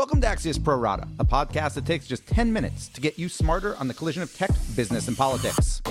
Welcome to Axios Pro Rata, a podcast that takes just 10 minutes to get you smarter on the collision of tech, business, and politics.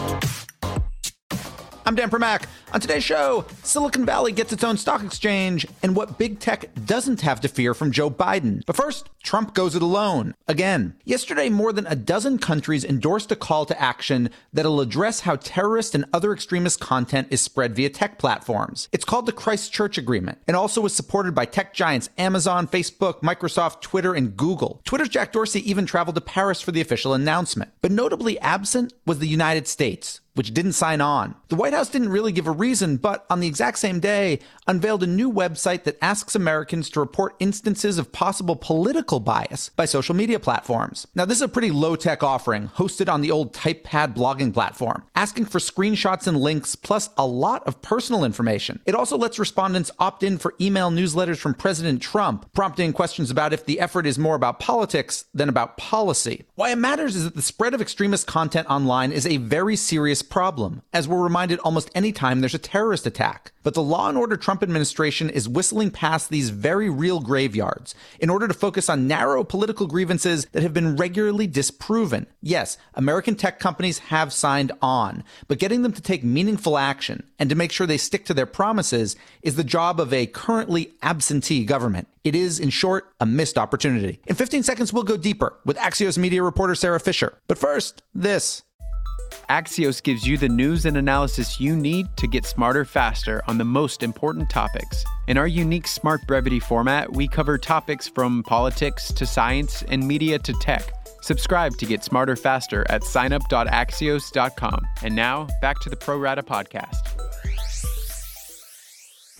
I'm Dan Primack. On today's show, Silicon Valley gets its own stock exchange and what big tech doesn't have to fear from Joe Biden. But first, Trump goes it alone. Again. Yesterday, more than a dozen countries endorsed a call to action that'll address how terrorist and other extremist content is spread via tech platforms. It's called the Christchurch Agreement and also was supported by tech giants Amazon, Facebook, Microsoft, Twitter, and Google. Twitter's Jack Dorsey even traveled to Paris for the official announcement. But notably absent was the United States which didn't sign on. The White House didn't really give a reason, but on the exact same day, unveiled a new website that asks Americans to report instances of possible political bias by social media platforms. Now, this is a pretty low tech offering hosted on the old TypePad blogging platform, asking for screenshots and links, plus a lot of personal information. It also lets respondents opt in for email newsletters from President Trump, prompting questions about if the effort is more about politics than about policy. Why it matters is that the spread of extremist content online is a very serious problem, as we're reminded almost any time there's a terrorist attack. But the law and order Trump administration is whistling past these very real graveyards in order to focus on narrow political grievances that have been regularly disproven. Yes, American tech companies have signed on, but getting them to take meaningful action and to make sure they stick to their promises is the job of a currently absentee government. It is, in short, a missed opportunity. In 15 seconds, we'll go deeper with Axios media reporter Sara Fischer. But first, this. Axios gives you the news and analysis you need to get smarter faster on the most important topics. In our unique Smart Brevity format, we cover topics from politics to science and media to tech. Subscribe to get smarter faster at signup.axios.com. And now, back to the Pro Rata podcast.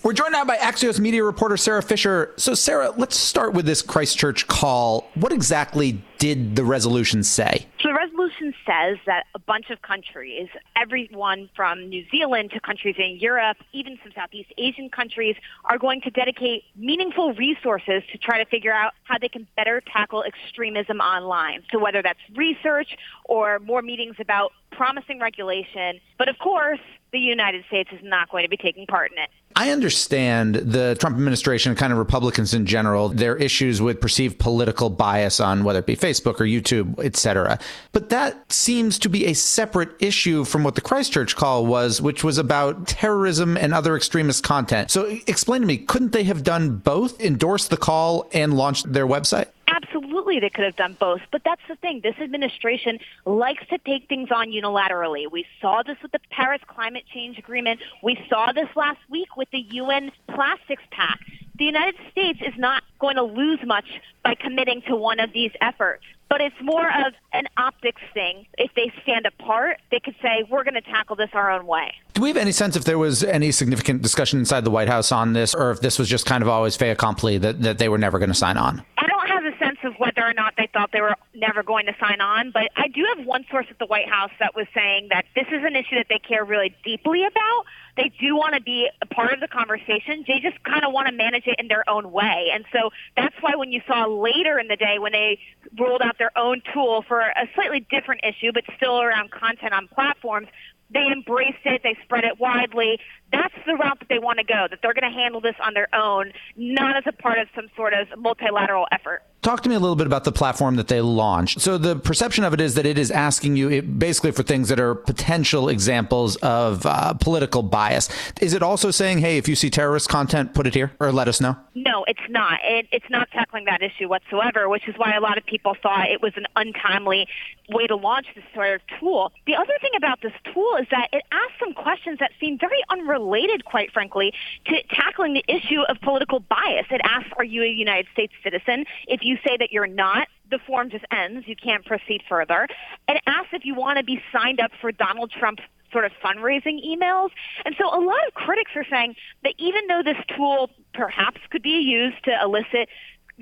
We're joined now by Axios media reporter Sara Fischer. So, Sara, let's start with this Christchurch call. What exactly did the resolution say? So, the resolution says that a bunch of countries, everyone from New Zealand to countries in Europe, even some Southeast Asian countries, are going to dedicate meaningful resources to try to figure out how they can better tackle extremism online. So, whether that's research or more meetings about promising regulation. But of course, the United States is not going to be taking part in it. I understand the Trump administration, kind of Republicans in general, their issues with perceived political bias on whether it be Facebook or YouTube, et cetera. But that seems to be a separate issue from what the Christchurch call was, which was about terrorism and other extremist content. So explain to me, couldn't they have done both, endorsed the call and launched their website? Absolutely, they could have done both. But that's the thing. This administration likes to take things on unilaterally. We saw this with the Paris Climate Change Agreement. We saw this last week with the UN Plastics Pact. The United States is not going to lose much by committing to one of these efforts. But it's more of an optics thing. If they stand apart, they could say, we're going to tackle this our own way. Do we have any sense if there was any significant discussion inside the White House on this, or if this was just kind of always fait accompli that, that they were never going to sign on? I don't have a sense of whether or not they thought they were never going to sign on, but I do have one source at the White House that was saying that this is an issue that they care really deeply about. They do want to be a part of the conversation. They just kind of want to manage it in their own way. And so that's why when you saw later in the day when they rolled out their own tool for a slightly different issue, but still around content on platforms, they embraced it, they spread it widely. That's the route that they want to go, that they're going to handle this on their own, not as a part of some sort of multilateral effort. Talk to me a little bit about the platform that they launched. So the perception of it is that it is asking you it, basically for things that are potential examples of uh, political bias. Is it also saying, hey, if you see terrorist content, put it here or let us know? No, it's not. It, it's not tackling that issue whatsoever, which is why a lot of people thought it was an untimely way to launch this sort of tool. The other thing about this tool is that it asks some questions that seem very unrelated, quite frankly, to tackling the issue of political bias. It asks, are you a United States citizen? If you say that you're not, the form just ends. You can't proceed further. It asks if you want to be signed up for Donald Trump's sort of fundraising emails. And so a lot of critics are saying that even though this tool perhaps could be used to elicit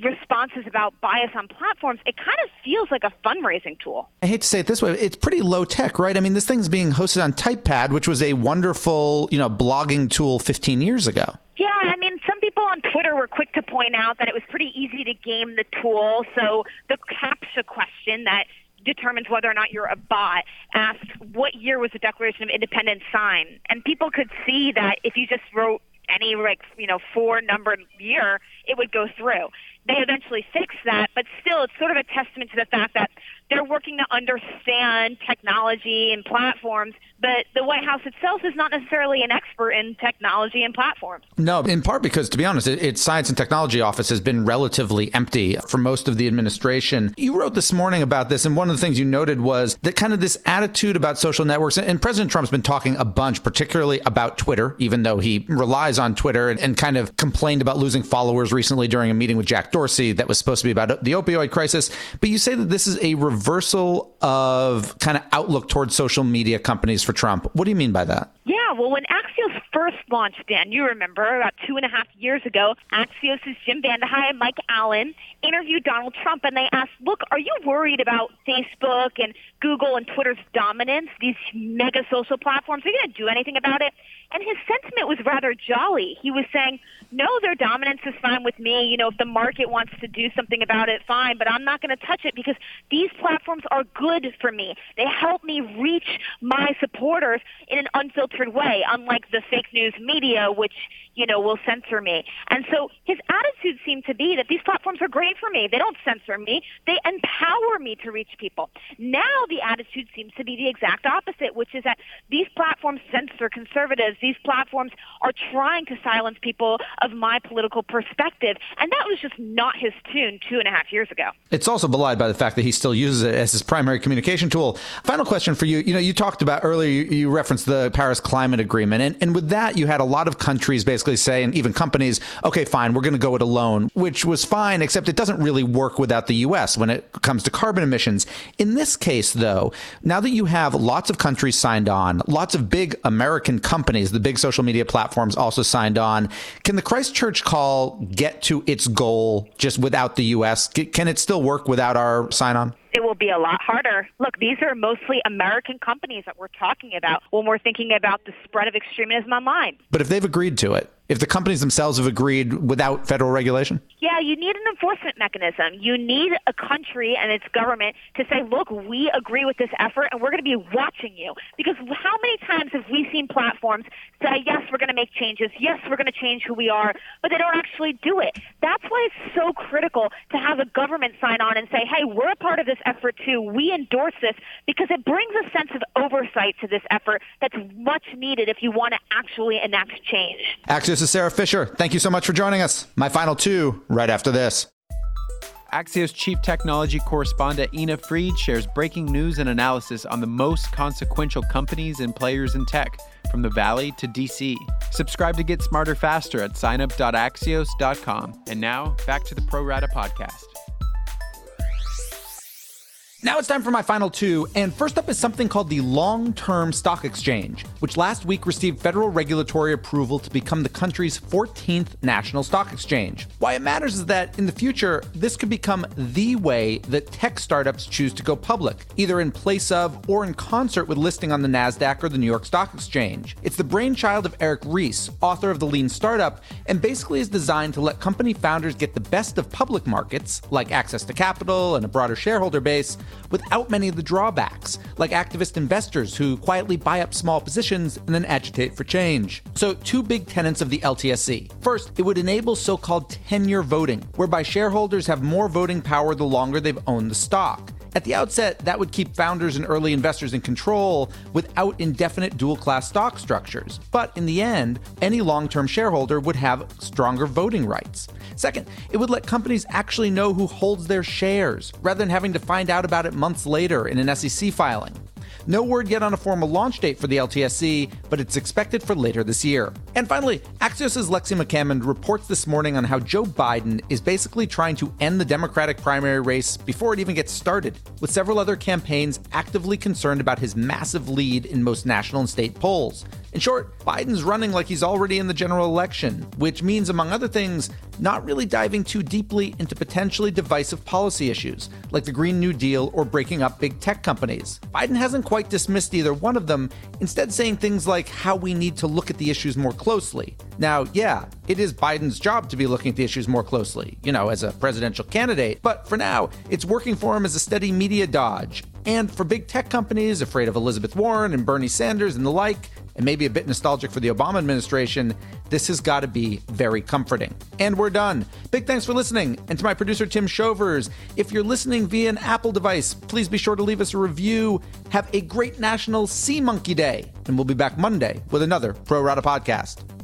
responses about bias on platforms, it kind of feels like a fundraising tool. I hate to say it this way, it's pretty low tech, right? I mean, this thing's being hosted on TypePad, which was a wonderful, you know, blogging tool 15 years ago. Yeah, I mean, some people on Twitter were quick to point out that it was pretty easy to game the tool. So the CAPTCHA question that determines whether or not you're a bot asked what year was the Declaration of Independence signed, and people could see that if you just wrote any like you know four numbered year, it would go through. They eventually fixed that, but still, it's sort of a testament to the fact that they're working to understand technology and platforms, but the White House itself is not necessarily an expert in technology and platforms. No, in part because, to be honest, its science and technology office has been relatively empty for most of the administration. You wrote this morning about this, and one of the things you noted was that kind of this attitude about social networks, and President Trump's been talking a bunch, particularly about Twitter, even though he relies on Twitter and, and kind of complained about losing followers recently during a meeting with Jack Dorsey that was supposed to be about the opioid crisis. But you say that this is a reversal of kind of outlook towards social media companies for Trump. What do you mean by that? Yeah, well, when Axios first launched, Dan, you remember about two and a half years ago, Axios' Jim Vandehei and Mike Allen interviewed Donald Trump, and they asked, "Look, are you worried about Facebook and Google and Twitter's dominance, these mega social platforms? Are you going to do anything about it?" And his sentiment was rather jolly. He was saying, no, their dominance is fine with me. You know, if the market wants to do something about it, fine, but I'm not going to touch it because these platforms are good for me. They help me reach my supporters in an unfiltered way, unlike the fake news media, which you know, will censor me. And so his attitude seemed to be that these platforms are great for me. They don't censor me. They empower me to reach people. Now the attitude seems to be the exact opposite, which is that these platforms censor conservatives. These platforms are trying to silence people of my political perspective. And that was just not his tune two and a half years ago. It's also belied by the fact that he still uses it as his primary communication tool. Final question for you. You know, you talked about earlier, you referenced the Paris Climate Agreement. And, and with that, you had a lot of countries basically basically say, and even companies, okay, fine, we're going to go it alone, which was fine, except it doesn't really work without the US when it comes to carbon emissions. In this case, though, now that you have lots of countries signed on, lots of big American companies, the big social media platforms also signed on, can the Christchurch call get to its goal just without the US? Can it still work without our sign on? It will be a lot harder. Look, these are mostly American companies that we're talking about when we're thinking about the spread of extremism online. But if they've agreed to it, if the companies themselves have agreed without federal regulation? Yeah, you need an enforcement mechanism. You need a country and its government to say, look, we agree with this effort and we're going to be watching you. Because how many times have we seen platforms say, yes, we're going to make changes, yes, we're going to change who we are, but they don't actually do it? That's why it's so critical to have a government sign on and say, hey, we're a part of this effort too. We endorse this because it brings a sense of oversight to this effort that's much needed if you want to actually enact change. Axios is Sara Fischer. Thank you so much for joining us. My final two right after this. Axios chief technology correspondent Ina Fried shares breaking news and analysis on the most consequential companies and players in tech, from the Valley to DC. Subscribe to get smarter faster at signup.axios.com. And now, back to the Pro Rata podcast. Now it's time for my final two, and first up is something called the Long Term Stock Exchange, which last week received federal regulatory approval to become the country's 14th national stock exchange. Why it matters is that in the future, this could become the way that tech startups choose to go public, either in place of or in concert with listing on the NASDAQ or the New York Stock Exchange. It's the brainchild of Eric Ries, author of The Lean Startup, and basically is designed to let company founders get the best of public markets, like access to capital and a broader shareholder base without many of the drawbacks, like activist investors who quietly buy up small positions and then agitate for change. So, two big tenets of the LTSE. First, it would enable so called tenure voting, whereby shareholders have more voting power the longer they've owned the stock. At the outset, that would keep founders and early investors in control without indefinite dual class stock structures. But in the end, any long term shareholder would have stronger voting rights. Second, it would let companies actually know who holds their shares, rather than having to find out about it months later in an SEC filing. No word yet on a formal launch date for the LTSE, but it's expected for later this year. And finally, Axios' Lexi McCammond reports this morning on how Joe Biden is basically trying to end the Democratic primary race before it even gets started, with several other campaigns actively concerned about his massive lead in most national and state polls. In short, Biden's running like he's already in the general election, which means, among other things, not really diving too deeply into potentially divisive policy issues, like the Green New Deal or breaking up big tech companies. Biden hasn't quite dismissed either one of them, instead, saying things like how we need to look at the issues more closely. Now, yeah, it is Biden's job to be looking at the issues more closely, you know, as a presidential candidate, but for now, it's working for him as a steady media dodge. And for big tech companies afraid of Elizabeth Warren and Bernie Sanders and the like, and maybe a bit nostalgic for the Obama administration, this has got to be very comforting. And we're done. Big thanks for listening. And to my producer, Tim Shovers, if you're listening via an Apple device, please be sure to leave us a review. Have a great National Sea Monkey Day. And we'll be back Monday with another Pro Rata podcast.